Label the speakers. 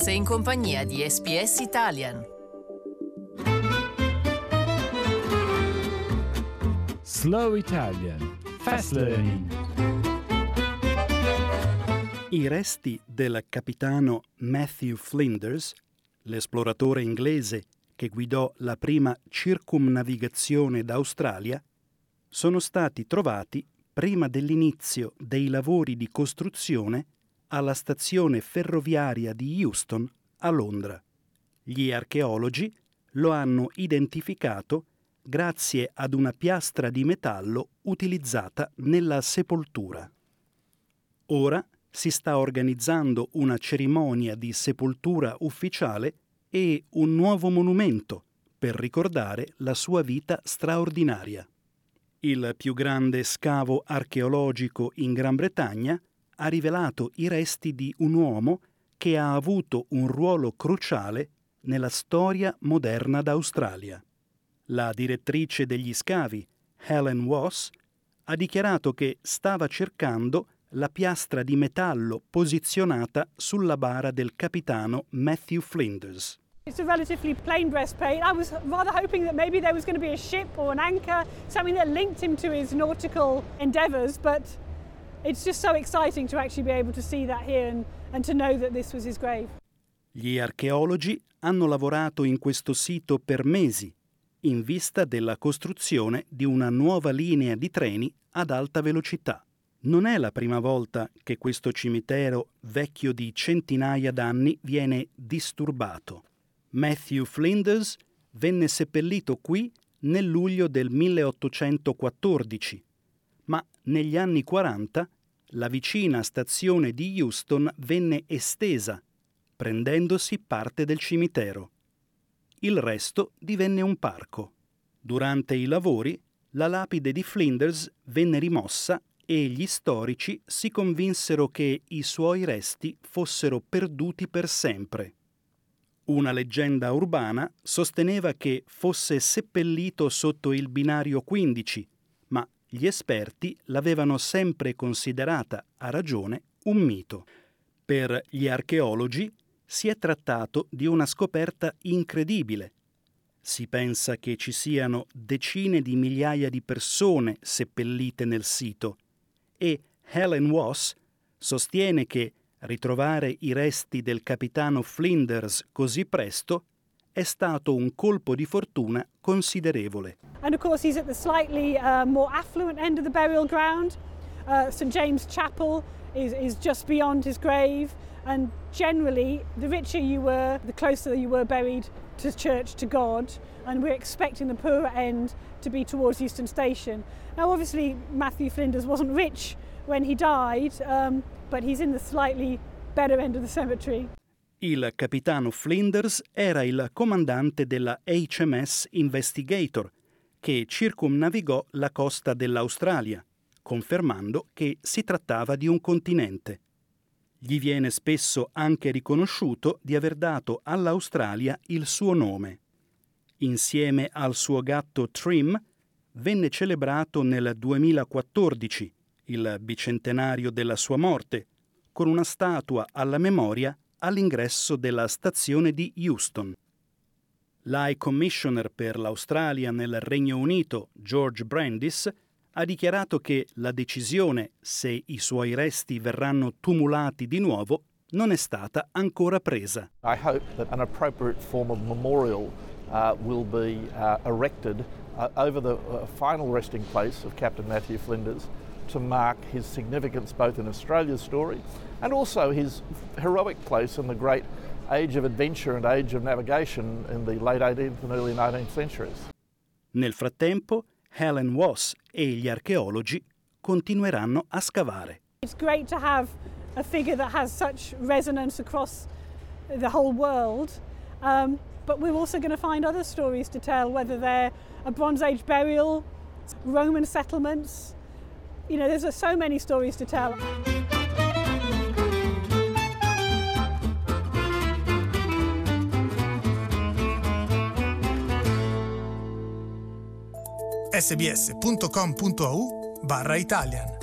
Speaker 1: Sei in compagnia di SPS Italian.
Speaker 2: Slow Italian Fast Learning.
Speaker 3: I resti del capitano Matthew Flinders, l'esploratore inglese che guidò la prima circumnavigazione d'Australia, sono stati trovati prima dell'inizio dei lavori di costruzione alla stazione ferroviaria di Euston a Londra. Gli archeologi lo hanno identificato grazie ad una piastra di metallo utilizzata nella sepoltura. Ora si sta organizzando una cerimonia di sepoltura ufficiale e un nuovo monumento per ricordare la sua vita straordinaria. Il più grande scavo archeologico in Gran Bretagna ha rivelato i resti di un uomo che ha avuto un ruolo cruciale nella storia moderna d'Australia. La direttrice degli scavi, Helen Wass, ha dichiarato che stava cercando la piastra di metallo posizionata sulla bara del capitano Matthew Flinders.
Speaker 4: It's a relatively plain breastplate. I was rather hoping that maybe there was going to be a ship or an anchor, something that linked him to his nautical endeavours, but it's just so exciting to actually be able to see that here and, and to know that this was his grave.
Speaker 3: Gli archeologi hanno lavorato in questo sito per mesi in vista della costruzione di una nuova linea di treni ad alta velocità. Non è la prima volta che questo cimitero, vecchio di centinaia d'anni, viene disturbato. Matthew Flinders venne seppellito qui nel luglio del 1814, ma negli anni 40 la vicina stazione di Houston venne estesa, prendendosi parte del cimitero. Il resto divenne un parco. Durante i lavori, la lapide di Flinders venne rimossa e gli storici si convinsero che i suoi resti fossero perduti per sempre. Una leggenda urbana sosteneva che fosse seppellito sotto il binario 15, ma gli esperti l'avevano sempre considerata, a ragione, un mito. Per gli archeologi si è trattato di una scoperta incredibile. Si pensa che ci siano decine di migliaia di persone seppellite nel sito e Helen Wass sostiene che Ritrovare i resti del capitano Flinders così presto è stato un colpo di fortuna considerevole.
Speaker 4: And of course he's at the slightly uh, more affluent end of the burial ground. Uh, St James Chapel is, is just beyond his grave and generally the richer you were, the closer you were buried to church, to God, and we're expecting the poorer end to be towards Euston Station. Now obviously Matthew Flinders wasn't rich when he died, um, but he's in the slightly better end of the cemetery.
Speaker 3: Il capitano Flinders era il comandante della HMS Investigator, che circumnavigò la costa dell'Australia, confermando che si trattava di un continente. Gli viene spesso anche riconosciuto di aver dato all'Australia il suo nome. Insieme al suo gatto Trim venne celebrato nel 2014 il bicentenario della sua morte, con una statua alla memoria all'ingresso della stazione di Houston. L'High Commissioner per l'Australia nel Regno Unito, George Brandis, ha dichiarato che la decisione se i suoi resti verranno tumulati di nuovo non è stata ancora presa.
Speaker 5: I hope that an appropriate form of memorial uh, will be uh, erected uh, over the uh, final resting place of Captain Matthew Flinders to mark his significance both in Australia's story and also his heroic place in the great age of adventure and age of navigation in the late 18th and early 19th centuries.
Speaker 3: Nel frattempo, Helen Wass e gli archeologi continueranno a scavare.
Speaker 4: It's great to have a figure that has such resonance across the whole world. Um, but we're also going to find other stories to tell, whether they're a Bronze Age burial, Roman settlements, you know, there's uh, so many stories to tell.
Speaker 6: sbs.com.au barra Italian